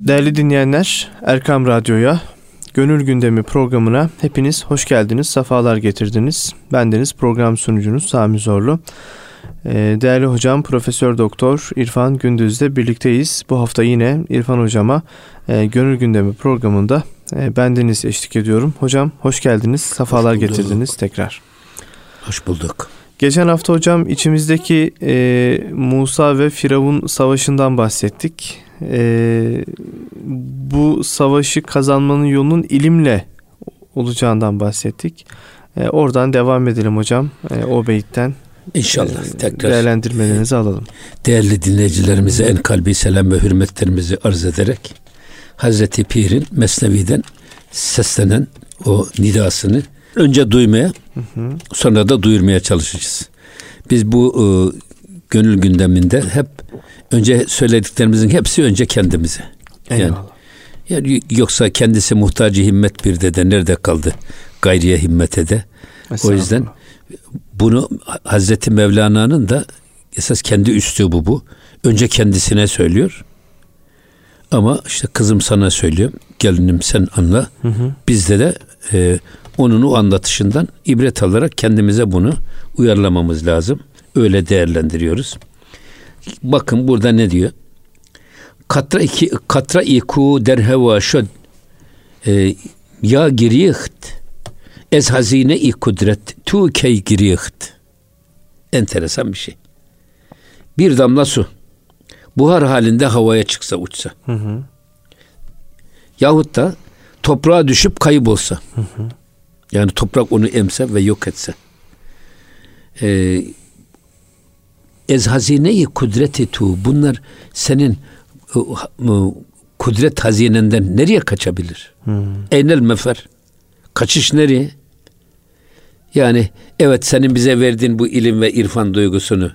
Değerli dinleyenler, Erkam Radyo'ya, Gönül Gündemi programına hepiniz hoş geldiniz, sefalar getirdiniz. Bendeniz program sunucunuz Sami Zorlu. Ee, değerli hocam Profesör Doktor İrfan Gündüz'le birlikteyiz. Bu hafta yine İrfan hocama e, Gönül Gündemi programında e, bendeniz eşlik ediyorum. Hocam hoş geldiniz, sefalar getirdiniz tekrar. Hoş bulduk. Geçen hafta hocam içimizdeki e, Musa ve Firavun savaşından bahsettik. E, bu savaşı kazanmanın yolunun ilimle olacağından bahsettik. E, oradan devam edelim hocam. E, o beyitten İnşallah e, tekrar değerlendirmelerinizi alalım. Değerli dinleyicilerimize en kalbi selam ve hürmetlerimizi arz ederek Hazreti Pir'in Mesnevi'den seslenen o nidasını önce duymaya sonra da duyurmaya çalışacağız. Biz bu e, gönül gündeminde hep önce söylediklerimizin hepsi önce kendimize. Yani, Eyvallah. yani yoksa kendisi muhtacı himmet bir de de nerede kaldı gayriye himmet ede. O yüzden bunu Hazreti Mevlana'nın da esas kendi üslubu bu. Önce kendisine söylüyor. Ama işte kızım sana söylüyorum. Gelinim sen anla. Bizde de e, onun o anlatışından ibret alarak kendimize bunu uyarlamamız lazım. Öyle değerlendiriyoruz. Bakın burada ne diyor? Katra iki katra iku derheva şod e, ya giriht ez hazine i kudret tu key giriht enteresan bir şey. Bir damla su buhar halinde havaya çıksa uçsa. Yahut da toprağa düşüp kaybolsa. Yani toprak onu emse ve yok etse. Ee, ez hazine-i kudreti tu bunlar senin e, kudret hazinenden nereye kaçabilir? Eynel mefer. Kaçış nereye? Yani evet senin bize verdiğin bu ilim ve irfan duygusunu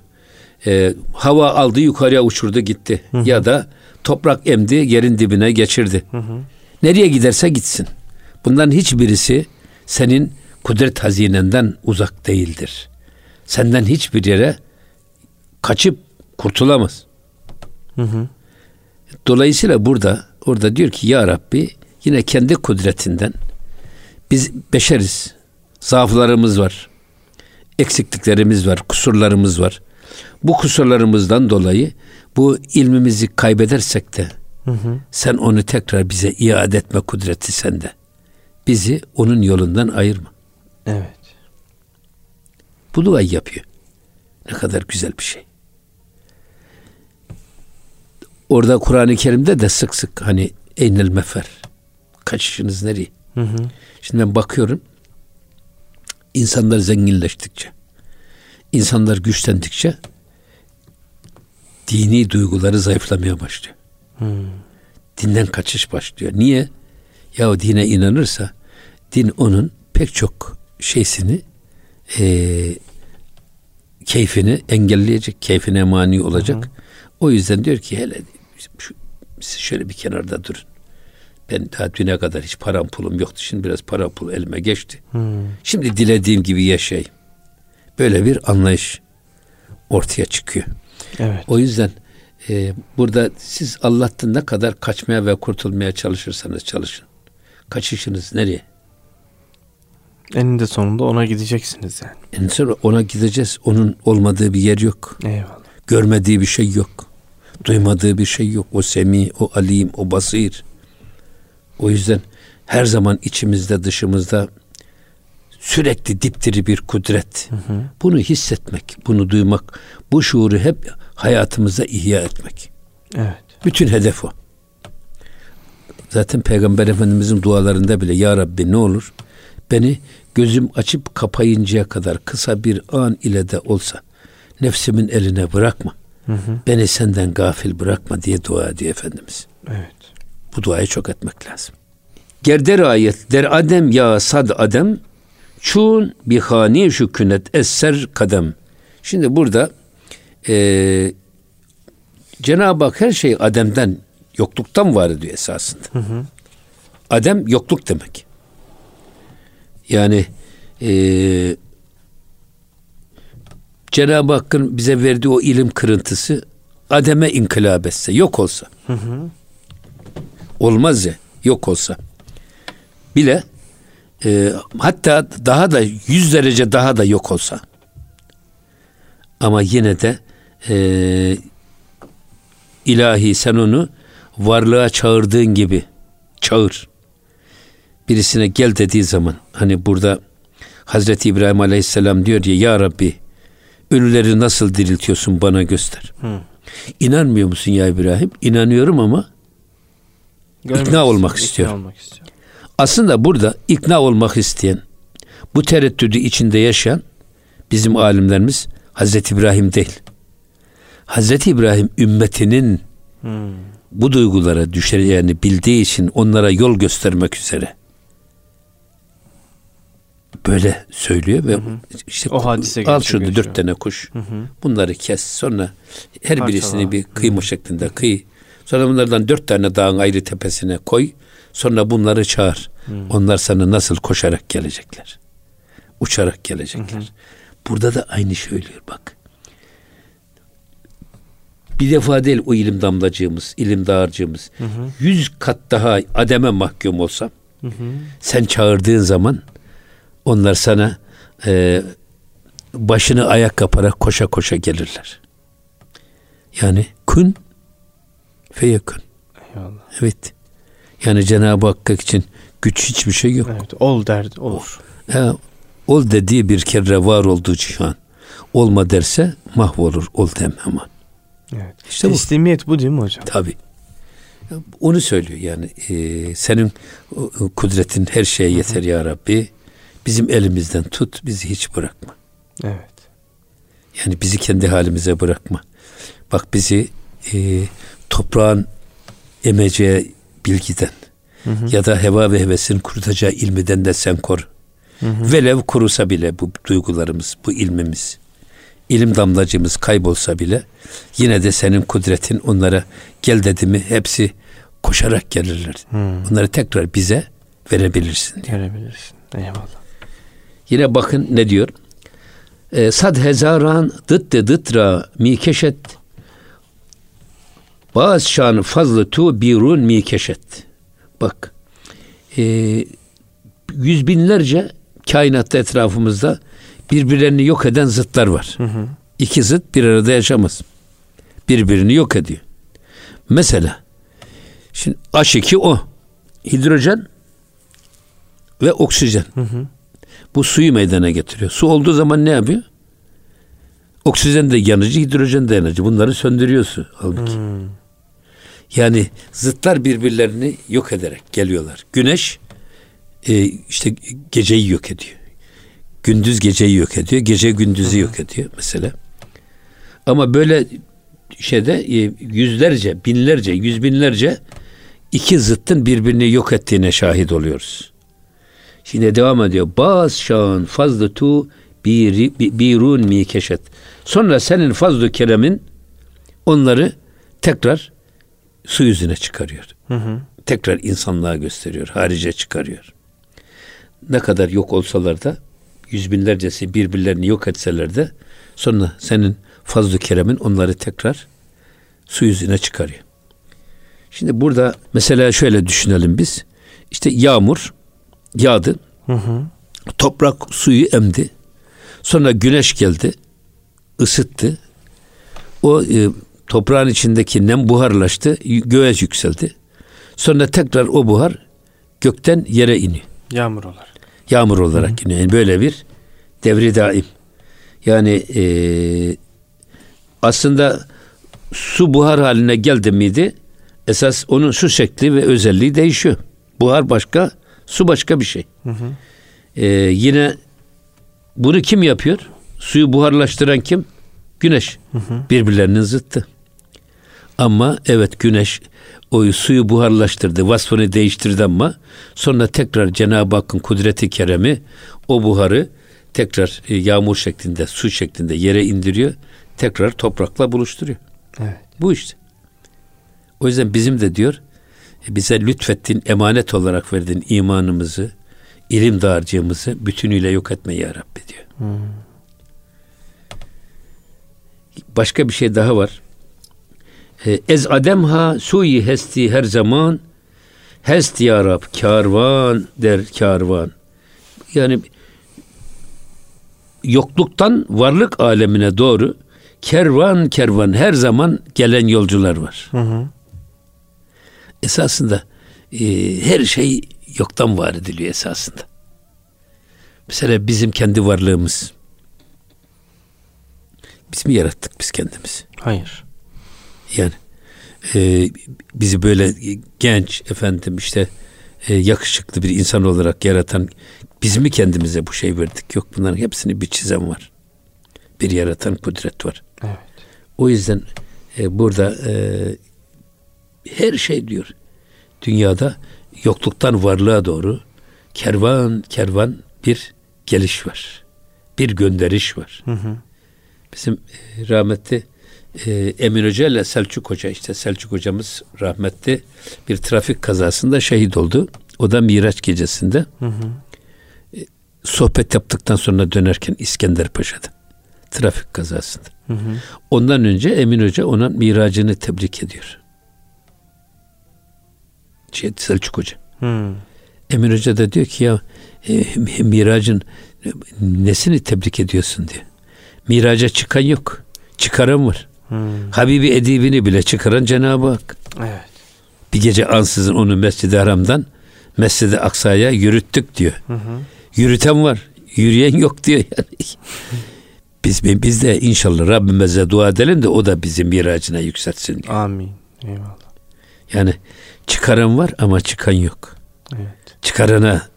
e, hava aldı yukarıya uçurdu gitti. Ya da toprak emdi yerin dibine geçirdi. Nereye giderse gitsin. Bunların hiçbirisi senin kudret hazinenden uzak değildir. Senden hiçbir yere kaçıp kurtulamaz. Dolayısıyla burada orada diyor ki ya Rabbi yine kendi kudretinden biz beşeriz. Zaaflarımız var. Eksikliklerimiz var, kusurlarımız var. Bu kusurlarımızdan dolayı bu ilmimizi kaybedersek de sen onu tekrar bize iade etme kudreti sende. Bizi onun yolundan ayırma. Evet. Bu duayı yapıyor. Ne kadar güzel bir şey. Orada Kur'an-ı Kerim'de de sık sık hani eynel mefer. Kaçışınız nereye? Hı hı. Şimdi ben bakıyorum. insanlar zenginleştikçe, insanlar güçlendikçe dini duyguları zayıflamaya başlıyor. Dinden kaçış başlıyor. Niye? Ya dine inanırsa din onun pek çok şeysini eee keyfini engelleyecek, keyfine mani olacak. O yüzden diyor ki hele şu, siz şöyle bir kenarda durun. Ben daha düne kadar hiç param pulum yoktu. Şimdi biraz para pul elime geçti. Şimdi dilediğim gibi yaşayayım. Böyle bir anlayış ortaya çıkıyor. Evet. O yüzden e, burada siz Allah'tan ne kadar kaçmaya ve kurtulmaya çalışırsanız çalışın. Kaçışınız nereye? Eninde sonunda ona gideceksiniz yani. En sonra ona gideceğiz. Onun olmadığı bir yer yok. Eyvallah. Görmediği bir şey yok. Duymadığı bir şey yok. O semi, o alim, o basir. O yüzden her zaman içimizde dışımızda sürekli dipdiri bir kudret. Bunu hissetmek, bunu duymak, bu şuuru hep hayatımıza ihya etmek. Evet. Bütün hedef o. Zaten Peygamber Efendimizin dualarında bile Ya Rabbi ne olur beni gözüm açıp kapayıncaya kadar kısa bir an ile de olsa nefsimin eline bırakma. Beni senden gafil bırakma diye dua ediyor Efendimiz. Evet. Bu duayı çok etmek lazım. Gerder ayet der adem ya sad adem çun bihani şu künet esser kadem. Şimdi burada eee Cenab-ı Hak her şey Adem'den, yokluktan var ediyor esasında. Adem yokluk demek. Yani eee Cenab-ı Hakk'ın bize verdiği o ilim kırıntısı Adem'e inkılap etse, yok olsa. olmaz ya yok olsa bile e, hatta daha da yüz derece daha da yok olsa ama yine de e, ilahi sen onu varlığa çağırdığın gibi çağır. Birisine gel dediği zaman hani burada Hazreti İbrahim Aleyhisselam diyor ya Ya Rabbi ölüleri nasıl diriltiyorsun bana göster. Hı. İnanmıyor musun ya İbrahim? İnanıyorum ama Görmek ikna olmak istiyor. Olmak istiyor. Aslında burada ikna olmak isteyen, bu tereddüdü içinde yaşayan bizim alimlerimiz Hazreti İbrahim değil. Hazreti İbrahim ümmetinin hmm. bu duygulara düşeceğini bildiği için onlara yol göstermek üzere böyle söylüyor ve hı hı. işte o hadise al şurada dört tane kuş. Hı hı. Bunları kes. Sonra her Parçala. birisini bir kıyma hı. şeklinde kıy. Sonra bunlardan dört tane dağın ayrı tepesine koy. Sonra bunları çağır. Hı. Onlar sana nasıl koşarak gelecekler. Uçarak gelecekler. Hı hı. Burada da aynı söylüyor bak. Bir defa değil o ilim damlacığımız, ilim dağarcığımız. Hı hı. Yüz kat daha ademe mahkum olsam hı hı. sen çağırdığın zaman onlar sana e, başını ayak kaparak koşa koşa gelirler. Yani kun feyekun. Eyvallah. Evet. Yani Cenab-ı Hak için güç hiçbir şey yok. Evet, ol derdi olur. He, ol dediği bir kere var olduğu cihan. Olma derse mahvolur. Ol dem hemen. Evet. İşte Teslimiyet bu. bu değil mi hocam? Tabi. Onu söylüyor yani e, senin kudretin her şeye yeter ya Rabbi. Bizim elimizden tut, bizi hiç bırakma. Evet. Yani bizi kendi halimize bırakma. Bak bizi e, toprağın emeceği bilgiden hı hı. ya da heva ve hevesin kurutacağı ilmiden de sen koru. Hı hı. Velev kurusa bile bu duygularımız, bu ilmimiz, ilim damlacımız kaybolsa bile yine de senin kudretin onlara gel dedi mi hepsi koşarak gelirler. Hı. Bunları tekrar bize verebilirsin. Diyor. Verebilirsin. Eyvallah. Yine bakın ne diyor? E, sad hezaran dıttı dıtra mi keşet Baz şan fazlı tu birun mi keşet. Bak e, yüz binlerce kainatta etrafımızda birbirlerini yok eden zıtlar var. Hı hı. İki zıt bir arada yaşamaz. Birbirini yok ediyor. Mesela şimdi H2O hidrojen ve oksijen. Hı hı. Bu suyu meydana getiriyor. Su olduğu zaman ne yapıyor? Oksijen de yanıcı, hidrojen de yanıcı. Bunları söndürüyor su halbuki. Hmm. Yani zıtlar birbirlerini yok ederek geliyorlar. Güneş e, işte geceyi yok ediyor. Gündüz geceyi yok ediyor. Gece gündüzü hmm. yok ediyor mesela. Ama böyle şeyde e, yüzlerce, binlerce, yüz binlerce iki zıttın birbirini yok ettiğine şahit oluyoruz. Şimdi devam ediyor. Baz şan fazlı tu bir, birun mi keşet. Sonra senin fazlı keremin onları tekrar su yüzüne çıkarıyor. Hı hı. Tekrar insanlığa gösteriyor. Harice çıkarıyor. Ne kadar yok olsalar da yüz binlercesi birbirlerini yok etseler de sonra senin fazlı keremin onları tekrar su yüzüne çıkarıyor. Şimdi burada mesela şöyle düşünelim biz. İşte yağmur yağdı. Hı hı. Toprak suyu emdi. Sonra güneş geldi. ısıttı. O e, toprağın içindeki nem buharlaştı. Göğe yükseldi. Sonra tekrar o buhar gökten yere iniyor. Yağmur olarak. Yağmur olarak hı hı. iniyor. Yani böyle bir devri daim. Yani e, aslında su buhar haline geldi miydi? Esas onun su şekli ve özelliği değişiyor. Buhar başka, Su başka bir şey. Hı hı. Ee, yine bunu kim yapıyor? Suyu buharlaştıran kim? Güneş. Hı hı. Birbirlerinin zıttı. Ama evet güneş o suyu buharlaştırdı, vasfını değiştirdi ama sonra tekrar Cenab-ı Hakk'ın kudreti keremi o buharı tekrar e, yağmur şeklinde, su şeklinde yere indiriyor. Tekrar toprakla buluşturuyor. Evet. Bu işte. O yüzden bizim de diyor bize lütfettin, emanet olarak verdin imanımızı, ilim dağarcığımızı bütünüyle yok etme ya Rabbi diyor. Hmm. Başka bir şey daha var. Ee, Ez ademha suyi hesti her zaman Hest ya Rab karvan der karvan. Yani yokluktan varlık alemine doğru kervan kervan her zaman gelen yolcular var. Hı hı. Esasında e, her şey yoktan var ediliyor esasında. Mesela bizim kendi varlığımız. Biz mi yarattık biz kendimizi? Hayır. Yani e, bizi böyle genç efendim işte e, yakışıklı bir insan olarak yaratan biz mi kendimize bu şey verdik? Yok bunların hepsini bir çizen var. Bir yaratan kudret var. Evet. O yüzden e, burada e, her şey diyor. Dünyada yokluktan varlığa doğru kervan kervan bir geliş var. Bir gönderiş var. Hı hı. Bizim e, rahmetli e, Emin Hoca ile Selçuk Hoca işte Selçuk hocamız rahmetli bir trafik kazasında şehit oldu. O da Miraç gecesinde. Hı hı. E, sohbet yaptıktan sonra dönerken İskender Paşa'da. Trafik kazasında. Hı hı. Ondan önce Emin Hoca ona miracını tebrik ediyor. Şey, Selçuk Hoca. Hı. Emin Hoca da diyor ki ya e, miracın nesini tebrik ediyorsun diye. Miraca çıkan yok. Çıkaran var. Hmm. Habibi edibini bile çıkaran Cenab-ı Hak. Evet. Bir gece ansızın onu Mescid-i Haram'dan Mescid-i Aksa'ya yürüttük diyor. Hı hı. Yürüten var. Yürüyen yok diyor yani. biz biz de inşallah Rabbimize dua edelim de o da bizim miracına yükseltsin diyor. Amin. Eyvallah. Yani çıkaran var ama çıkan yok. Evet. Çıkarana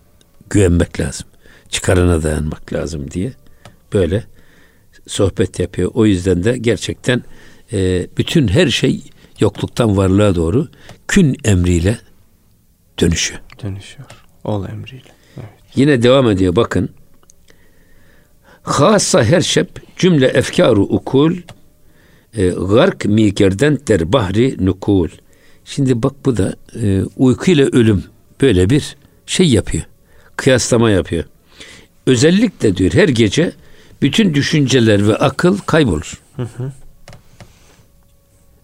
güvenmek lazım. Çıkarana dayanmak lazım diye böyle sohbet yapıyor. O yüzden de gerçekten e, bütün her şey yokluktan varlığa doğru kün emriyle dönüşüyor. Dönüşüyor. Ol emriyle. Evet. Yine devam ediyor bakın. Hassa her şep cümle efkaru ukul e, gark mikerden der bahri nukul. Şimdi bak bu da e, uyku ile ölüm böyle bir şey yapıyor. Kıyaslama yapıyor. Özellikle diyor her gece bütün düşünceler ve akıl kaybolur. Hı hı.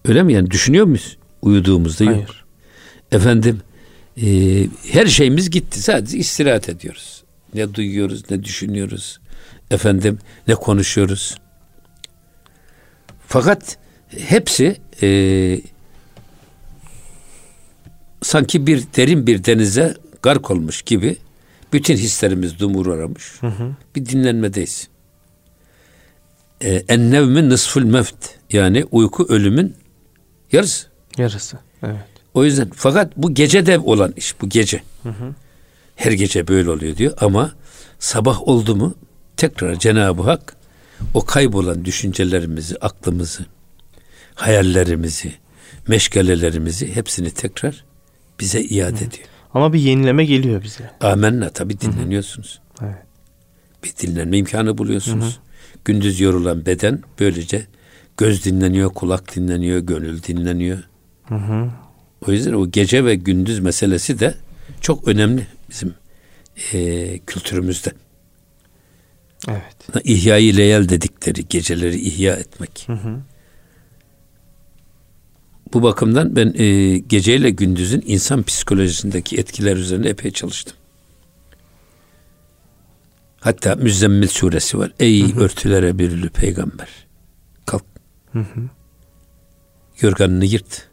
Öyle mi yani düşünüyor muyuz? Uyuduğumuzda Hayır. yok. Efendim e, her şeyimiz gitti. Sadece istirahat ediyoruz. Ne duyuyoruz, ne düşünüyoruz. Efendim ne konuşuyoruz. Fakat hepsi e, sanki bir derin bir denize gark olmuş gibi bütün hislerimiz dumur aramış. Hı hı. Bir dinlenmedeyiz. Ee, en nevmi nısful mevt. Yani uyku ölümün yarısı. Yarısı. Evet. O yüzden fakat bu gece de olan iş. Bu gece. Hı hı. Her gece böyle oluyor diyor ama sabah oldu mu tekrar Cenab-ı Hak o kaybolan düşüncelerimizi, aklımızı, hayallerimizi, meşgalelerimizi hepsini tekrar bize iade Hı. ediyor. Ama bir yenileme geliyor bize. Amenna tabi dinleniyorsunuz. Hı hı. Evet. Bir dinlenme imkanı buluyorsunuz. Hı hı. Gündüz yorulan beden böylece göz dinleniyor, kulak dinleniyor, gönül dinleniyor. Hı hı. O yüzden o gece ve gündüz meselesi de çok önemli bizim e, kültürümüzde. Evet. İhya-i leyal dedikleri geceleri ihya etmek. Hı hı. Bu bakımdan ben e, geceyle gündüzün insan psikolojisindeki etkiler üzerine epey çalıştım. Hatta Müzzemmil suresi var. Ey hı hı. örtülere bürülü peygamber. Kalk. Hı hı. Yorganını yırt.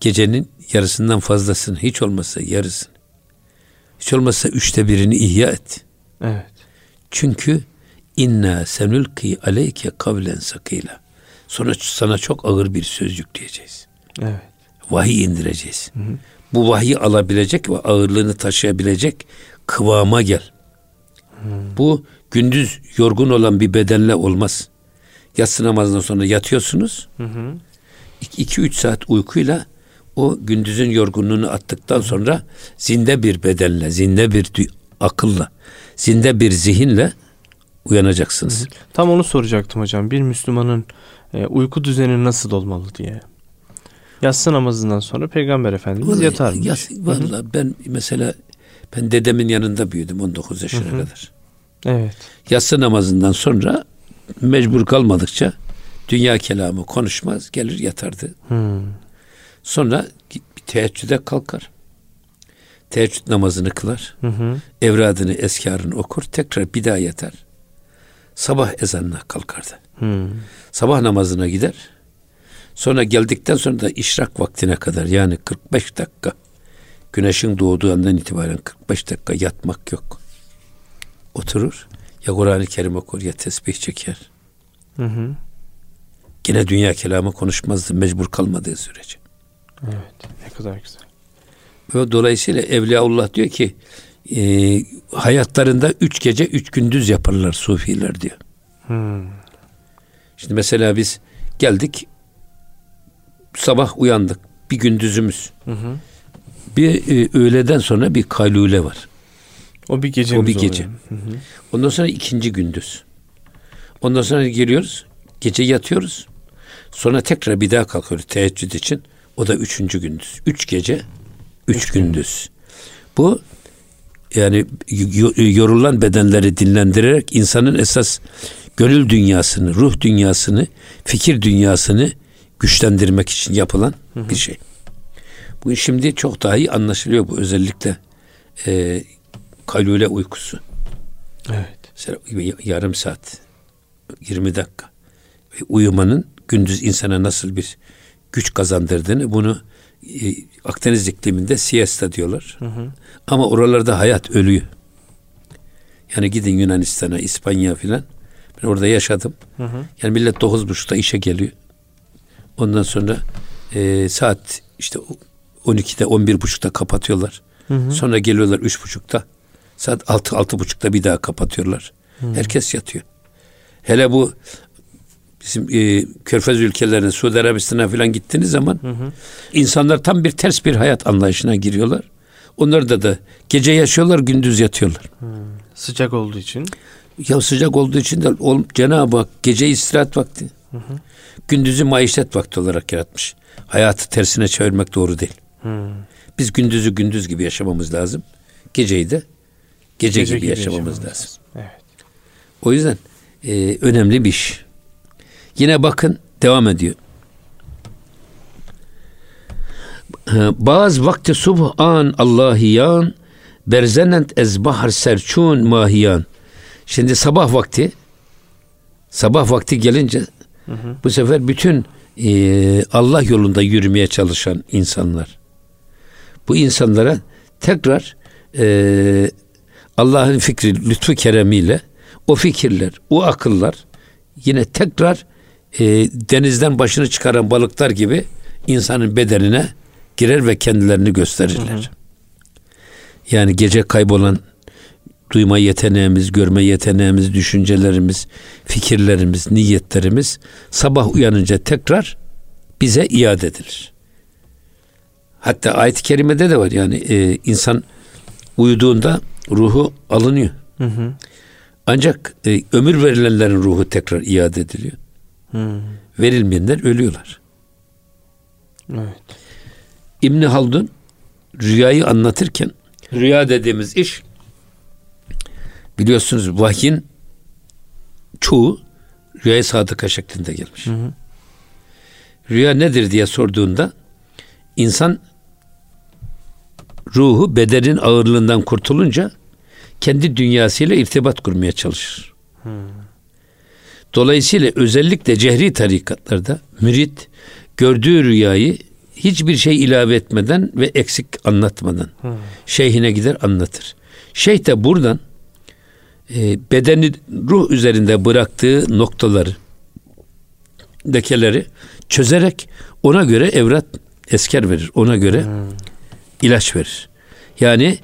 Gecenin yarısından fazlasını hiç olmazsa yarısını. Hiç olmazsa üçte birini ihya et. Evet. Çünkü inna senülki aleyke kavlen sakıyla. Sonra sana çok ağır bir söz yükleyeceğiz. Evet. Vahiy indireceğiz. Hı hı. Bu vahiyi alabilecek ve ağırlığını taşıyabilecek kıvama gel. Hı. Bu gündüz yorgun olan bir bedenle olmaz. Yatsı namazından sonra yatıyorsunuz. 2-3 saat uykuyla o gündüzün yorgunluğunu attıktan sonra zinde bir bedenle, zinde bir akılla, zinde bir zihinle uyanacaksınız. Tam onu soracaktım hocam. Bir Müslümanın e, uyku düzeni nasıl olmalı diye. Yatsı namazından sonra Peygamber Efendimiz vallahi, yatarmış. Yat, valla ben mesela ben dedemin yanında büyüdüm 19 yaşına Hı-hı. kadar. Evet. Yatsı namazından sonra mecbur kalmadıkça dünya kelamı konuşmaz gelir yatardı. Hı. Sonra teheccüde kalkar. Teheccüd namazını kılar. Hı hı. Evradını, eskarını okur. Tekrar bir daha yatar. Sabah ezanına kalkardı. Hı. Sabah namazına gider. Sonra geldikten sonra da işrak vaktine kadar yani 45 dakika güneşin doğduğu andan itibaren 45 dakika yatmak yok. Oturur ya Kur'an-ı Kerim okur ya tesbih çeker. Hı hı. Yine dünya kelamı konuşmazdı mecbur kalmadığı sürece. Evet ne kadar güzel. Ve dolayısıyla Evliyaullah diyor ki e, hayatlarında üç gece üç gündüz yaparlar sufiler diyor. Hmm. Şimdi mesela biz geldik sabah uyandık bir gündüzümüz. Hı hı. Bir e, öğleden sonra bir kaylule var. O bir gece. O bir gece. Hı hı. Ondan sonra ikinci gündüz. Ondan sonra geliyoruz. Gece yatıyoruz. Sonra tekrar bir daha kalkıyoruz teheccüd için. O da üçüncü gündüz. Üç gece, üç, üç gündüz. Bu yani yorulan bedenleri dinlendirerek insanın esas gönül dünyasını, ruh dünyasını, fikir dünyasını güçlendirmek için yapılan hı hı. bir şey. Bu şimdi çok daha iyi anlaşılıyor bu özellikle e, kalule uykusu. Evet. Mesela yarım saat, 20 dakika. Uyumanın gündüz insana nasıl bir güç kazandırdığını bunu e, Akdeniz ikliminde siesta diyorlar. Hı hı. Ama oralarda hayat ölüyor. Yani gidin Yunanistan'a, İspanya filan. Ben orada yaşadım. Hı hı. Yani millet dokuz buçukta işe geliyor. Ondan sonra e, saat işte 12'de 11 buçukta kapatıyorlar. Hı hı. Sonra geliyorlar üç buçukta. Saat altı altı buçukta bir daha kapatıyorlar. Hı. Herkes yatıyor. Hele bu bizim e, Körfez ülkelerine, Suudi Arabistan'a falan gittiğiniz zaman hı hı. insanlar tam bir ters bir hayat anlayışına giriyorlar. Onlar da da gece yaşıyorlar, gündüz yatıyorlar. Hı. Sıcak olduğu için. Ya sıcak olduğu için de Cenab-ı Hak gece istirahat vakti. Hı hı. Gündüzü maişet vakti olarak yaratmış. Hayatı tersine çevirmek doğru değil. Hı. Biz gündüzü gündüz gibi yaşamamız lazım. Geceyi de gece, gece gibi, gibi yaşamamız, yaşamamız lazım. lazım. Evet. O yüzden e, önemli bir iş. Yine bakın devam ediyor. Bazı vakti subh an Allahiyan berzenent ezbahar serçun mahiyan. Şimdi sabah vakti sabah vakti gelince hı hı. bu sefer bütün e, Allah yolunda yürümeye çalışan insanlar bu insanlara tekrar e, Allah'ın fikri lütfu keremiyle o fikirler, o akıllar yine tekrar e, denizden başını çıkaran balıklar gibi insanın bedenine girer ve kendilerini gösterirler. Hı hı. Yani gece kaybolan duyma yeteneğimiz, görme yeteneğimiz, düşüncelerimiz, fikirlerimiz, niyetlerimiz sabah uyanınca tekrar bize iade edilir. Hatta ayet-i kerimede de var yani e, insan uyuduğunda ruhu alınıyor. Hı hı. Ancak e, ömür verilenlerin ruhu tekrar iade ediliyor. Hı. Verilmeyenler ölüyorlar. Evet. İbni Haldun rüyayı anlatırken rüya dediğimiz iş biliyorsunuz vahyin çoğu rüya sadıka şeklinde gelmiş. Hı hı. Rüya nedir diye sorduğunda insan ruhu bedenin ağırlığından kurtulunca kendi dünyasıyla irtibat kurmaya çalışır. Hmm. Dolayısıyla özellikle cehri tarikatlarda mürit gördüğü rüyayı hiçbir şey ilave etmeden ve eksik anlatmadan hmm. şeyhine gider anlatır. Şeyh de buradan e, bedeni ruh üzerinde bıraktığı noktaları lekeleri çözerek ona göre evrat esker verir. Ona göre hmm. ilaç verir. Yani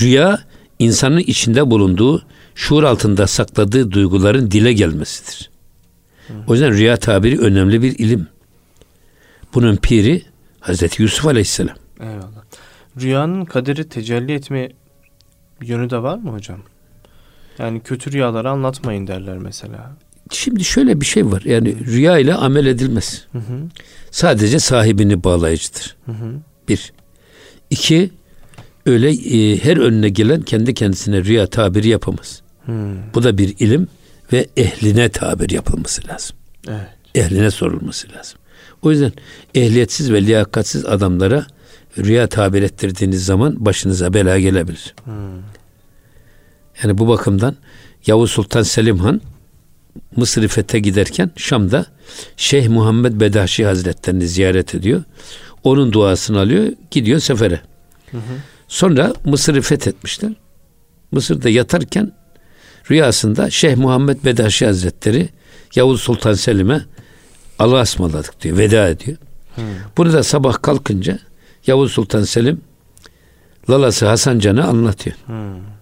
rüya insanın içinde bulunduğu şuur altında sakladığı duyguların dile gelmesidir. Hmm. O yüzden rüya tabiri önemli bir ilim. Bunun piri Hazreti Yusuf Aleyhisselam. Eyvallah. Rüyanın kaderi tecelli etme yönü de var mı hocam? Yani kötü rüyaları anlatmayın derler mesela. Şimdi şöyle bir şey var. Yani rüya ile amel edilmez. Hı hı. Sadece sahibini bağlayıcıdır. Hı hı. Bir. İki, öyle e, her önüne gelen kendi kendisine rüya tabiri yapamaz. Hmm. Bu da bir ilim ve ehline tabir yapılması lazım. Evet. Ehline sorulması lazım. O yüzden ehliyetsiz ve liyakatsiz adamlara rüya tabir ettirdiğiniz zaman başınıza bela gelebilir. Hmm. Yani bu bakımdan Yavuz Sultan Selim Han Mısır fethe giderken Şam'da Şeyh Muhammed Bedaşi Hazretlerini ziyaret ediyor. Onun duasını alıyor, gidiyor sefere. Hı hı. Sonra Mısır'ı fethetmişler. Mısır'da yatarken rüyasında Şeyh Muhammed Bedaşi Hazretleri Yavuz Sultan Selim'e Allah'a ısmarladık diyor, veda ediyor. Hmm. Bunu da sabah kalkınca Yavuz Sultan Selim lalası Hasan Can'a anlatıyor. Hmm.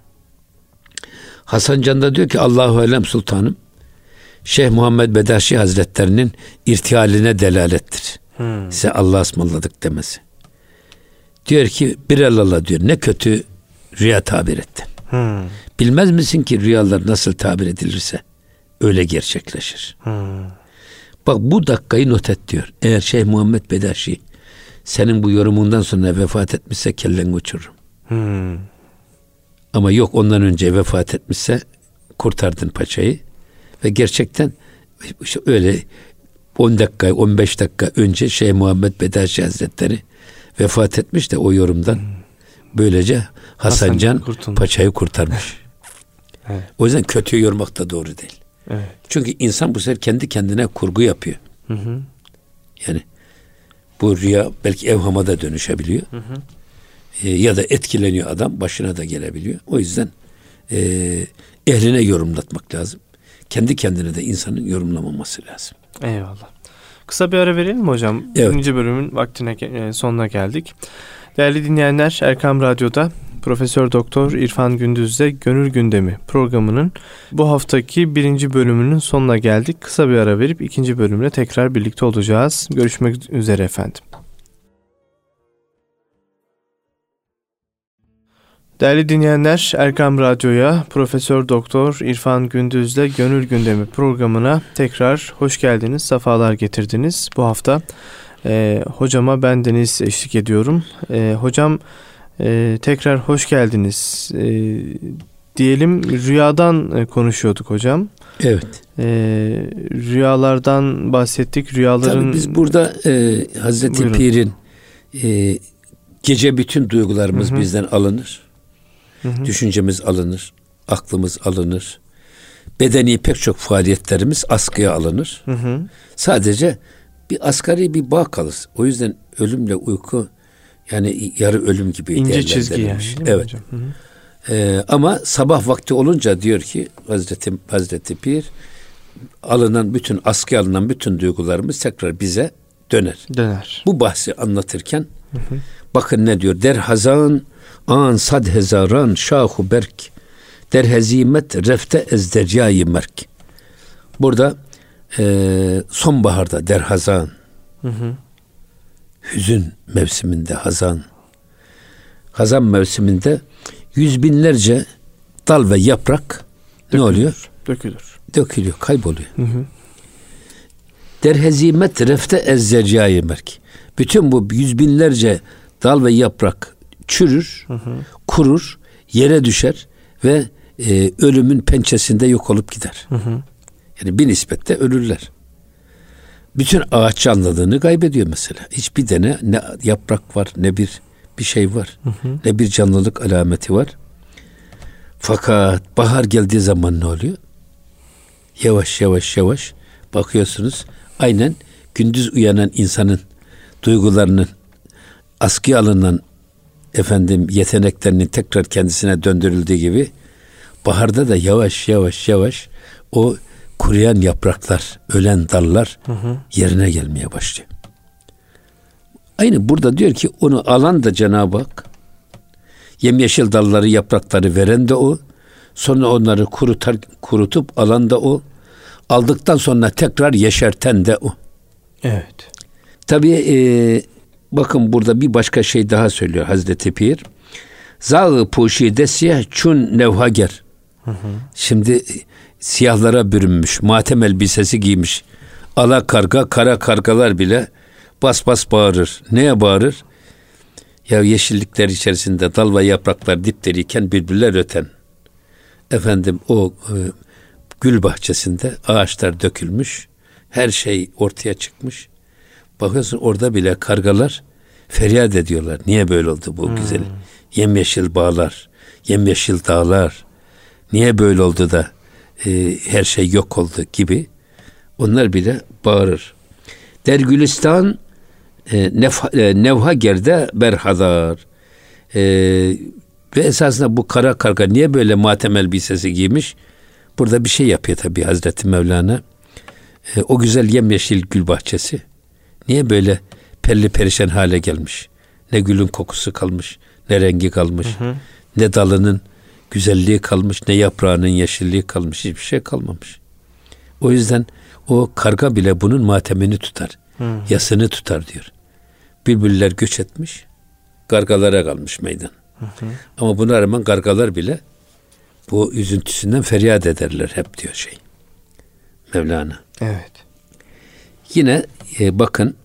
Hasan Can da diyor ki Allahu Alem Sultanım Şeyh Muhammed Bedaşi Hazretlerinin irtihaline delalettir. Hmm. Size Allah'a ısmarladık demesi. Diyor ki bir Allah diyor ne kötü rüya tabir ettin. Hmm. Bilmez misin ki rüyalar nasıl tabir edilirse öyle gerçekleşir. Hmm. Bak bu dakikayı not et diyor. Eğer Şeyh Muhammed Bedaşi senin bu yorumundan sonra vefat etmişse kellen uçururum. Hmm. Ama yok ondan önce vefat etmişse kurtardın paçayı. Ve gerçekten öyle 10 dakika 15 dakika önce Şeyh Muhammed Bedaşi Hazretleri vefat etmiş de o yorumdan böylece Hasan Can paçayı kurtarmış. evet. O yüzden kötü yormak da doğru değil. Evet. Çünkü insan bu sefer kendi kendine kurgu yapıyor. Hı hı. Yani bu rüya belki evhama da dönüşebiliyor. Hı hı. E, ya da etkileniyor adam başına da gelebiliyor. O yüzden e, ehline yorumlatmak lazım. Kendi kendine de insanın yorumlamaması lazım. Eyvallah. Kısa bir ara verelim mi hocam? Evet. Birinci bölümün vaktine e, sonuna geldik. Değerli dinleyenler Erkam Radyo'da Profesör Doktor İrfan Gündüz'de Gönül Gündemi programının bu haftaki birinci bölümünün sonuna geldik. Kısa bir ara verip ikinci bölümle tekrar birlikte olacağız. Görüşmek üzere efendim. Değerli dinleyenler, Erkam Radyo'ya Profesör Doktor İrfan Gündüz'le Gönül Gündemi programına tekrar hoş geldiniz, sefalar getirdiniz. Bu hafta e, hocama ben Deniz eşlik ediyorum. E, hocam e, tekrar hoş geldiniz. E, diyelim rüyadan e, konuşuyorduk hocam. Evet. E, rüyalardan bahsettik. Rüyaların Tabii biz burada e, Hazreti Buyurun. Pir'in e, gece bütün duygularımız Hı-hı. bizden alınır. Hı-hı. Düşüncemiz alınır, aklımız alınır. Bedeni pek çok faaliyetlerimiz askıya alınır. Hı-hı. Sadece bir asgari bir bağ kalır. O yüzden ölümle uyku yani yarı ölüm gibi İnce çizgi yani. Evet. Hocam? Ee, ama sabah vakti olunca diyor ki Hazreti Hazreti Pir alınan bütün askı alınan bütün duygularımız tekrar bize döner. Döner. Bu bahsi anlatırken hı hı. bakın ne diyor? Der hazan an sad hezaran şahu berk der hezimet refte ez deryayı merk. Burada e, sonbaharda der hazan hı hı hüzün mevsiminde hazan hazan mevsiminde yüz binlerce dal ve yaprak dökülür, ne oluyor? Dökülür. Dökülüyor, kayboluyor. Hı hı. Der hezimet refte ezzeryayı merk. Bütün bu yüz binlerce dal ve yaprak çürür, hı hı. kurur, yere düşer ve e, ölümün pençesinde yok olup gider. Hı hı. Yani bir nispette ölürler bütün ağaç canlılığını kaybediyor mesela. Hiçbir tane ne yaprak var ne bir bir şey var. Hı hı. Ne bir canlılık alameti var. Fakat bahar geldiği zaman ne oluyor? Yavaş yavaş yavaş bakıyorsunuz aynen gündüz uyanan insanın duygularının askıya alınan efendim yeteneklerinin tekrar kendisine döndürüldüğü gibi baharda da yavaş yavaş yavaş o kuruyan yapraklar, ölen dallar hı hı. yerine gelmeye başlıyor. Aynı burada diyor ki onu alan da Cenab-ı Hak. Yemyeşil dalları, yaprakları veren de o. Sonra onları kurutar, kurutup alan da o. Aldıktan sonra tekrar yeşerten de o. Evet. Tabii e, bakın burada bir başka şey daha söylüyor Hazreti Pir. Zağı puşide siyah çun nevhager. Şimdi siyahlara bürünmüş, matem elbisesi giymiş. Ala karga, kara kargalar bile bas bas bağırır. Neye bağırır? Ya yeşillikler içerisinde dal ve yapraklar dipteriyken birbirler öten. Efendim o e, gül bahçesinde ağaçlar dökülmüş. Her şey ortaya çıkmış. Bakıyorsun orada bile kargalar feryat ediyorlar. Niye böyle oldu bu hmm. güzel? Yemyeşil bağlar, yemyeşil dağlar. Niye böyle oldu da e, her şey yok oldu gibi. Onlar bile bağırır. Der Gülistan e, nef, e, Nevha gerde berhadar. E, ve esasında bu kara karga niye böyle matem elbisesi giymiş? Burada bir şey yapıyor tabii Hazreti Mevlana. E, o güzel yemyeşil gül bahçesi. Niye böyle pelli perişan hale gelmiş? Ne gülün kokusu kalmış, ne rengi kalmış, hı hı. ne dalının güzelliği kalmış, ne yaprağının yeşilliği kalmış, hiçbir şey kalmamış. O yüzden o karga bile bunun matemini tutar, hı. yasını tutar diyor. Bülbüller göç etmiş, kargalara kalmış meydan. Hı hı. Ama buna rağmen kargalar bile bu üzüntüsünden feryat ederler hep diyor şey. Mevlana. Evet. Yine e, bakın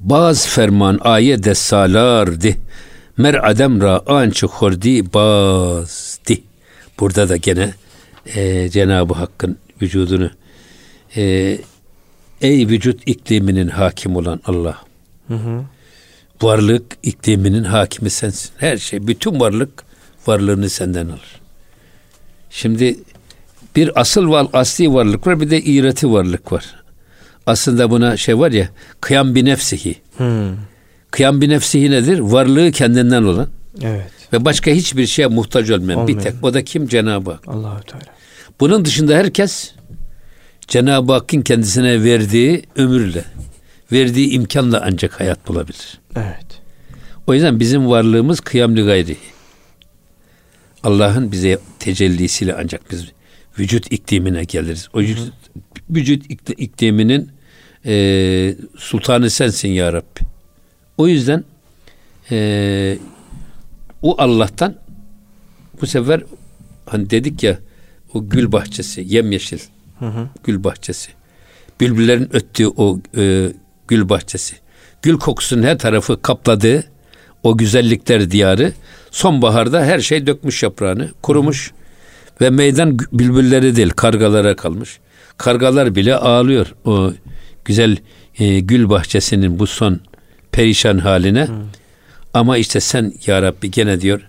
Baz ferman aye de salardi. Mer adem ra ançı hordi bazdi. Burada da gene e, Cenab-ı Hakk'ın vücudunu e, ey vücut ikliminin hakim olan Allah. Hı hı. Varlık ikliminin hakimi sensin. Her şey, bütün varlık varlığını senden alır. Şimdi bir asıl var, asli varlık var, bir de iğreti varlık var. Aslında buna şey var ya, kıyam bir nefsihi. Hmm. Kıyam bir nefsihi nedir? Varlığı kendinden olan. Evet. Ve başka hiçbir şeye muhtaç olmayan Olmuyor. bir tek. O da kim? Cenab-ı Hak. Allahu Teala. Bunun dışında herkes Cenab-ı Hakk'ın kendisine verdiği ömürle, verdiği imkanla ancak hayat bulabilir. Evet. O yüzden bizim varlığımız kıyamlı gayri. Allah'ın bize tecellisiyle ancak biz vücut iklimine geliriz. O vücut, vücut ikliminin e, sultanı sensin ya Rabbi. O yüzden e, o Allah'tan bu sefer hani dedik ya o gül bahçesi yemyeşil hı hı. gül bahçesi bülbüllerin öttüğü o e, gül bahçesi gül kokusunun her tarafı kapladığı o güzellikler diyarı sonbaharda her şey dökmüş yaprağını kurumuş hı hı. Ve meydan bülbülleri değil kargalara kalmış kargalar bile ağlıyor o güzel e, gül bahçesinin bu son perişan haline. Hmm. Ama işte sen ya Rabbi gene diyor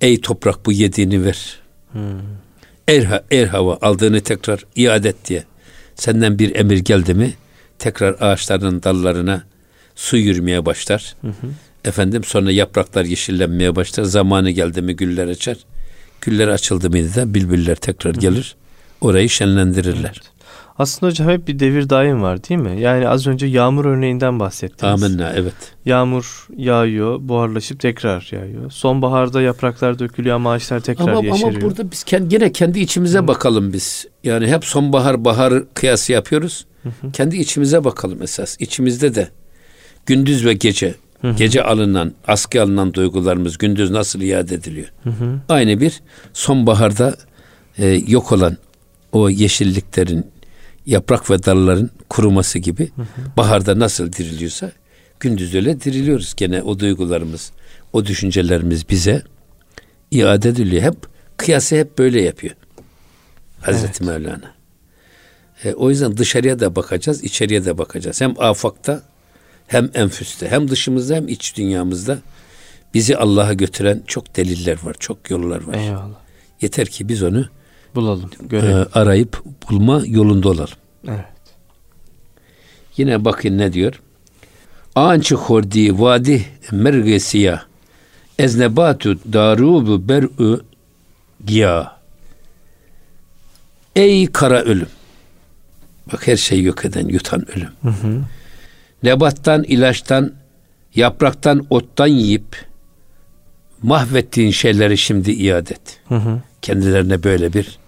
ey toprak bu yediğini ver. Hmm. Er, er hava aldığını tekrar iade et diye. Senden bir emir geldi mi tekrar ağaçların dallarına su yürümeye başlar. Hı Efendim sonra yapraklar yeşillenmeye başlar. Zamanı geldi mi güller açar. Güller açıldı mıydı da bülbüller tekrar gelir. Orayı şenlendirirler. Evet. Aslında hocam hep bir devir daim var değil mi? Yani az önce yağmur örneğinden bahsettiniz. Amenna evet. Yağmur yağıyor, buharlaşıp tekrar yağıyor. Sonbaharda yapraklar dökülüyor ama ağaçlar tekrar ama, yeşeriyor. Ama burada biz kendi, yine kendi içimize hı. bakalım biz. Yani hep sonbahar bahar kıyası yapıyoruz. Hı hı. Kendi içimize bakalım esas. İçimizde de gündüz ve gece Hı hı. Gece alınan, askı alınan duygularımız gündüz nasıl iade ediliyor? Hı hı. Aynı bir sonbaharda e, yok olan o yeşilliklerin, yaprak ve dalların kuruması gibi hı hı. baharda nasıl diriliyorsa gündüz öyle diriliyoruz gene o duygularımız, o düşüncelerimiz bize iade ediliyor. Hep kıyası hep böyle yapıyor. Hazreti evet. Mevlana. E, o yüzden dışarıya da bakacağız, içeriye de bakacağız. Hem afakta hem enfüste, hem dışımızda hem iç dünyamızda bizi Allah'a götüren çok deliller var, çok yollar var. Eyvallah. Yeter ki biz onu bulalım, görelim. E, arayıp bulma yolunda olalım. Evet. Yine bakın ne diyor? Ançı hordi vadi mergesiya eznebatu darubu ber'ü giya Ey kara ölüm. Bak her şeyi yok eden, yutan ölüm. Hı hı. Nebattan, ilaçtan, yapraktan, ottan yiyip mahvettiğin şeyleri şimdi iade et. Hı hı. Kendilerine böyle bir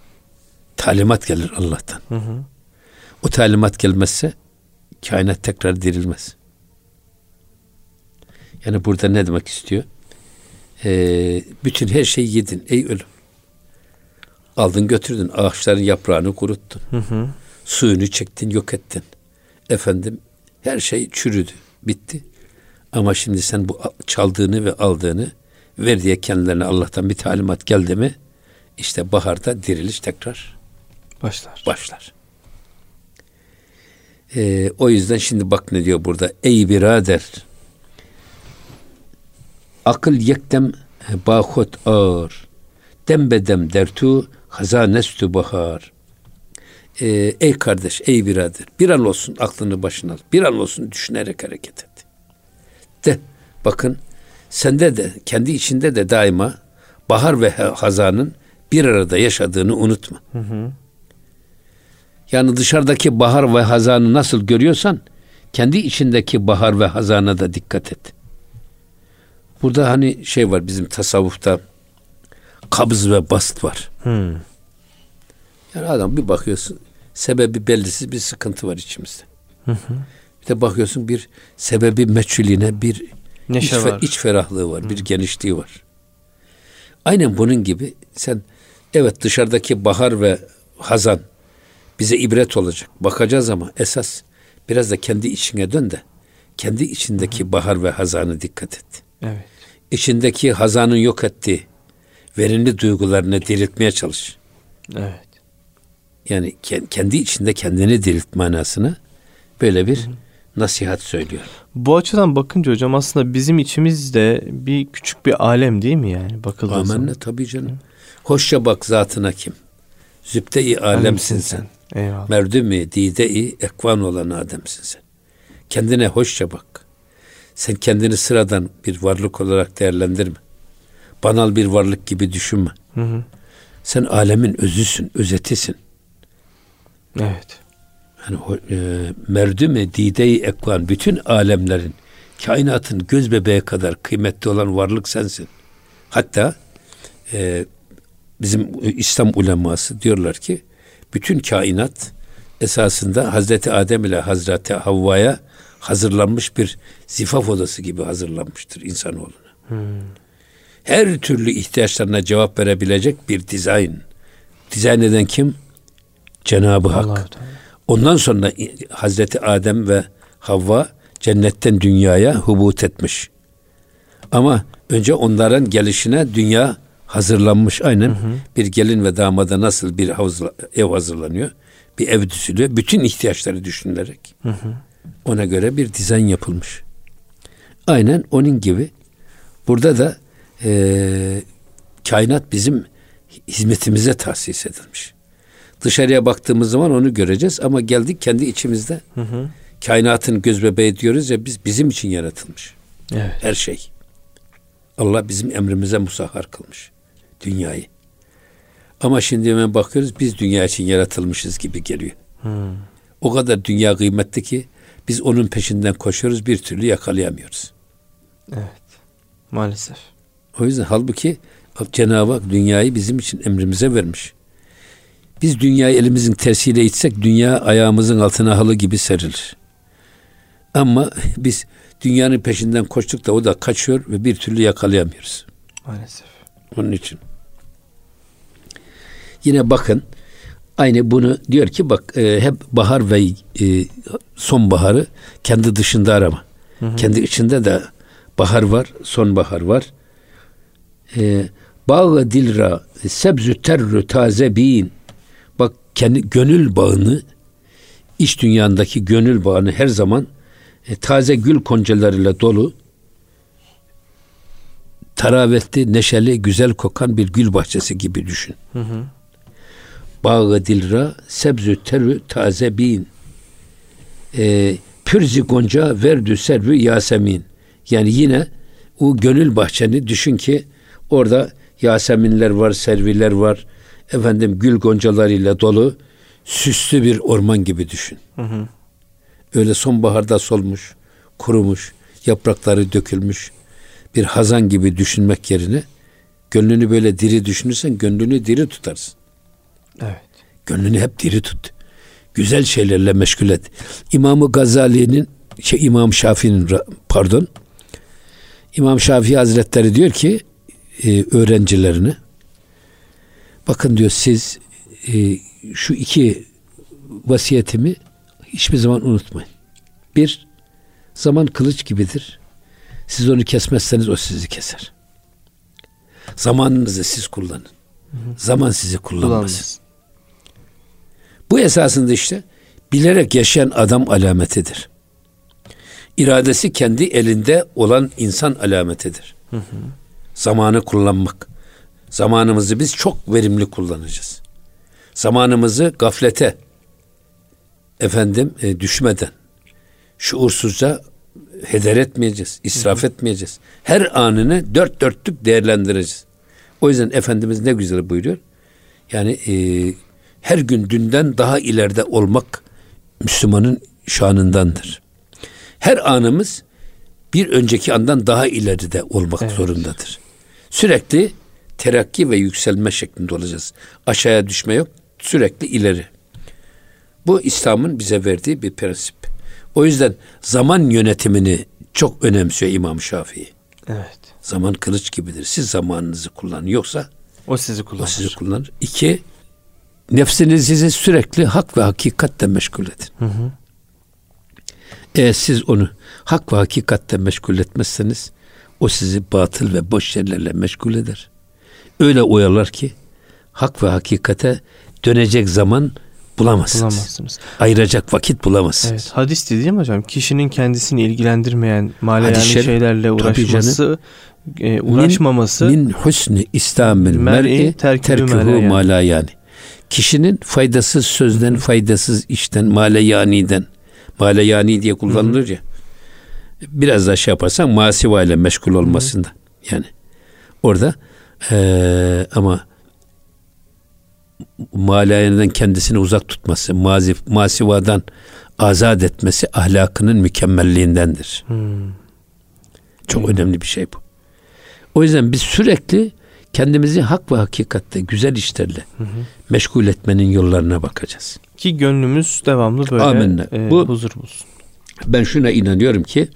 talimat gelir Allah'tan. Hı hı. O talimat gelmezse kainat tekrar dirilmez. Yani burada ne demek istiyor? Ee, bütün her şeyi yedin ey ölüm. Aldın götürdün ağaçların yaprağını kuruttun. Hı hı. Suyunu çektin yok ettin. Efendim her şey çürüdü bitti. Ama şimdi sen bu çaldığını ve aldığını ver diye kendilerine Allah'tan bir talimat geldi mi işte baharda diriliş tekrar başlar. Başlar. Ee, o yüzden şimdi bak ne diyor burada. Ey birader akıl yektem bahut ağır dembedem dertu hazanestu bahar ee, ey kardeş, ey birader bir an olsun aklını başına al. Bir an olsun düşünerek hareket et. De bakın sende de kendi içinde de daima bahar ve hazanın bir arada yaşadığını unutma. Hı hı. Yani dışarıdaki bahar ve hazanı nasıl görüyorsan kendi içindeki bahar ve hazana da dikkat et. Burada hani şey var bizim tasavvufta kabız ve bast var. Hmm. Yani adam bir bakıyorsun sebebi bellisiz bir sıkıntı var içimizde. Hı hı. Bir de bakıyorsun bir sebebi meçhulüne bir Neşe iç, var. iç ferahlığı var, hı. bir genişliği var. Aynen bunun gibi sen evet dışarıdaki bahar ve hazan bize ibret olacak. Bakacağız ama esas biraz da kendi içine dön de kendi içindeki hı bahar ve hazanı dikkat et. Evet. İçindeki hazanın yok ettiği verimli duygularını diriltmeye çalış. Evet. Yani kendi içinde kendini dirilt manasını böyle bir hı hı. nasihat söylüyor. Bu açıdan bakınca hocam aslında bizim içimizde bir küçük bir alem değil mi yani bakıldığı Amenna, zaman? tabii canım. Hı. Hoşça bak zatına kim? Zübde-i alemsin sen. Eyvallah. Merdü-mi dide-i ekvan olan ademsin sen. Kendine hoşça bak. Sen kendini sıradan bir varlık olarak değerlendirme. Banal bir varlık gibi düşünme. Hı hı. Sen alemin özüsün, özetisin. Evet. Yani e, merdüme dide-i ekvan bütün alemlerin kainatın göz bebeği kadar kıymetli olan varlık sensin. Hatta e, bizim İslam uleması diyorlar ki bütün kainat esasında Hazreti Adem ile Hazreti Havva'ya hazırlanmış bir zifaf odası gibi hazırlanmıştır insanoğluna. Hmm. Her türlü ihtiyaçlarına cevap verebilecek bir dizayn. Dizayn eden kim? Cenab-ı Hak. Ondan sonra Hazreti Adem ve Havva cennetten dünyaya hubut etmiş. Ama önce onların gelişine dünya hazırlanmış aynen. Hı hı. Bir gelin ve damada nasıl bir havuz, ev hazırlanıyor? Bir ev düzülüyor. Bütün ihtiyaçları düşünülerek. Hı hı. Ona göre bir dizayn yapılmış. Aynen onun gibi burada da e, kainat bizim hizmetimize tahsis edilmiş. Dışarıya baktığımız zaman onu göreceğiz ama geldik kendi içimizde. Hı hı. Kainatın göz bebeği diyoruz ya biz bizim için yaratılmış. Evet. Her şey. Allah bizim emrimize musahhar kılmış dünyayı. Ama şimdi hemen bakıyoruz biz dünya için yaratılmışız gibi geliyor. Hmm. O kadar dünya kıymetli ki biz onun peşinden koşuyoruz bir türlü yakalayamıyoruz. Evet. Maalesef. O yüzden halbuki Cenab-ı Hak dünyayı bizim için emrimize vermiş. Biz dünyayı elimizin tersiyle itsek dünya ayağımızın altına halı gibi serilir. Ama biz dünyanın peşinden koştuk da o da kaçıyor ve bir türlü yakalayamıyoruz. Maalesef. Onun için. Yine bakın aynı bunu diyor ki bak e, hep bahar ve e, sonbaharı kendi dışında arama. Hı hı. Kendi içinde de bahar var, sonbahar var. E, Bağı dilra sebzü terrü taze bin. Kendi gönül bağını iç dünyandaki gönül bağını her zaman e, taze gül koncalarıyla dolu taravetli, neşeli, güzel kokan bir gül bahçesi gibi düşün. Hı hı. Bağı dilra, sebzü terü taze bin. E, pürzi gonca verdü servü yasemin. Yani yine o gönül bahçeni düşün ki orada yaseminler var, serviler var. Efendim gül goncalarıyla dolu süslü bir orman gibi düşün. Hı hı. Öyle sonbaharda solmuş, kurumuş, yaprakları dökülmüş bir hazan gibi düşünmek yerine gönlünü böyle diri düşünürsen gönlünü diri tutarsın. Evet. Gönlünü hep diri tut. Güzel şeylerle meşgul et. İmamı Gazali'nin şey İmam Şafii'nin pardon İmam Şafii Hazretleri diyor ki e, öğrencilerine bakın diyor siz e, şu iki vasiyetimi hiçbir zaman unutmayın. Bir, zaman kılıç gibidir. Siz onu kesmezseniz o sizi keser. Zamanınızı siz kullanın. Hı hı. Zaman sizi kullanmasın. Bu esasında işte bilerek yaşayan adam alametidir. İradesi kendi elinde olan insan alametidir. Hı hı. Zamanı kullanmak. Zamanımızı biz çok verimli kullanacağız. Zamanımızı gaflete efendim e, düşmeden şuursuzca heder etmeyeceğiz, israf hı hı. etmeyeceğiz. Her anını dört dörtlük değerlendireceğiz. O yüzden Efendimiz ne güzel buyuruyor. Yani e, her gün dünden daha ileride olmak Müslümanın şanındandır. Her anımız bir önceki andan daha ileride olmak evet. zorundadır. Sürekli terakki ve yükselme şeklinde olacağız. Aşağıya düşme yok, sürekli ileri. Bu İslam'ın bize verdiği bir prensip. O yüzden zaman yönetimini çok önemsiyor İmam Şafii. Evet. Zaman kılıç gibidir. Siz zamanınızı kullanın. Yoksa o sizi kullanır. O sizi kullanır. İki, nefsinizi sürekli hak ve hakikatle meşgul edin. Hı hı. Eğer siz onu hak ve hakikatle meşgul etmezseniz o sizi batıl ve boş şeylerle meşgul eder. Öyle oyalar ki hak ve hakikate dönecek zaman bulamazsınız. bulamazsınız. Ayıracak vakit bulamazsınız. Evet, hadis değil mi hocam? Kişinin kendisini ilgilendirmeyen maleyani şeylerle uğraşması, e, uğraşmaması min, min husni İslamil mer'i terkuhu mala yani. Kişinin faydasız sözden, faydasız işten, maleyani'den, maleyani diye kullanılır ya. Biraz daha şey yaparsan masiva ile meşgul olmasında. Yani orada ee, ama malayaneden kendisini uzak tutması, mazif, masivadan azat etmesi ahlakının mükemmelliğindendir. Hmm. Çok hmm. önemli bir şey bu. O yüzden biz sürekli kendimizi hak ve hakikatte güzel işlerle hı hı. meşgul etmenin yollarına bakacağız. Ki gönlümüz devamlı böyle Amenna. E, bu, huzur bulsun. Ben şuna inanıyorum ki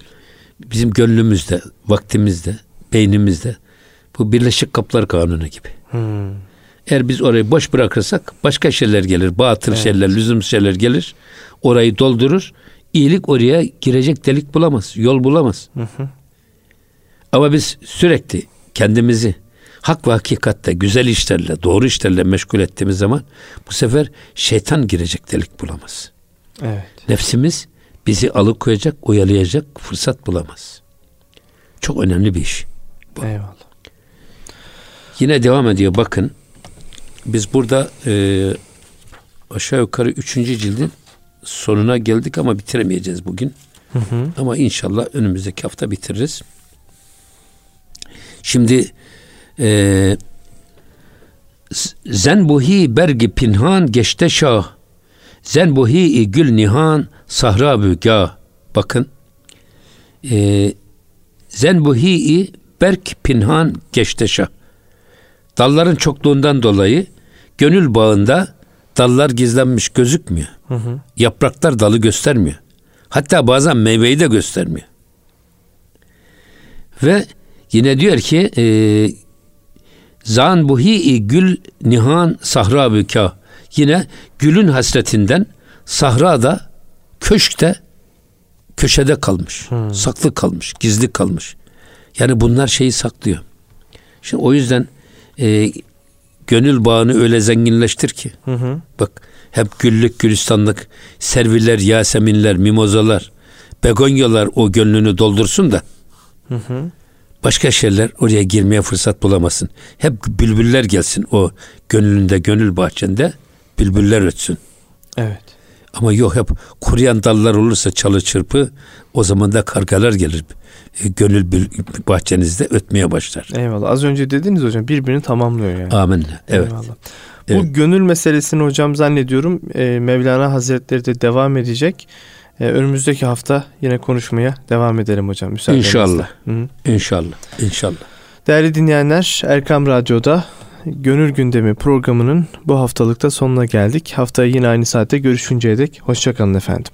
bizim gönlümüzde, vaktimizde, beynimizde bu Birleşik Kaplar Kanunu gibi. Hmm. Eğer biz orayı boş bırakırsak başka şeyler gelir. Batıl evet. şeyler, lüzum şeyler gelir. Orayı doldurur. İyilik oraya girecek delik bulamaz. Yol bulamaz. Hı hı. Ama biz sürekli kendimizi hak ve hakikatte güzel işlerle, doğru işlerle meşgul ettiğimiz zaman bu sefer şeytan girecek delik bulamaz. Evet. Nefsimiz bizi alıkoyacak, oyalayacak fırsat bulamaz. Çok önemli bir iş. Bu. Eyvallah. Yine devam ediyor bakın. Biz burada e, aşağı yukarı üçüncü cildin sonuna geldik ama bitiremeyeceğiz bugün. Hı hı. Ama inşallah önümüzdeki hafta bitiririz. Şimdi e, Zenbuhi bergi pinhan geçte şah Zenbuhi gül nihan sahra bügah Bakın e, Zenbuhi berk pinhan geçte şah Dalların çokluğundan dolayı gönül bağında dallar gizlenmiş gözükmüyor. Hı hı. Yapraklar dalı göstermiyor. Hatta bazen meyveyi de göstermiyor. Ve yine diyor ki e, Zan buhi gül nihan sahra büka. Yine gülün hasretinden sahrada köşkte köşede kalmış. Hmm. Saklı kalmış, gizli kalmış. Yani bunlar şeyi saklıyor. Şimdi o yüzden e, gönül bağını öyle zenginleştir ki. Hı hı. Bak hep güllük gülistanlık serviler, yaseminler, mimozalar, begonyalar o gönlünü doldursun da. Hı hı. Başka şeyler oraya girmeye fırsat bulamasın. Hep bülbüller gelsin o gönlünde, gönül bahçende bülbüller ötsün. Evet. Ama yok hep kuruyan dallar olursa çalı çırpı o zaman da kargalar gelir. E, gönül bahçenizde ötmeye başlar. Eyvallah. Az önce dediniz hocam birbirini tamamlıyor yani. Amin. Evet. Eyvallah. Bu evet. gönül meselesini hocam zannediyorum e, Mevlana Hazretleri de devam edecek. E, önümüzdeki hafta yine konuşmaya devam edelim hocam. İnşallah. Hı-hı. İnşallah. İnşallah. Değerli dinleyenler Erkam Radyo'da Gönül Gündemi programının bu haftalıkta sonuna geldik. Haftaya yine aynı saatte görüşünceye dek hoşçakalın efendim.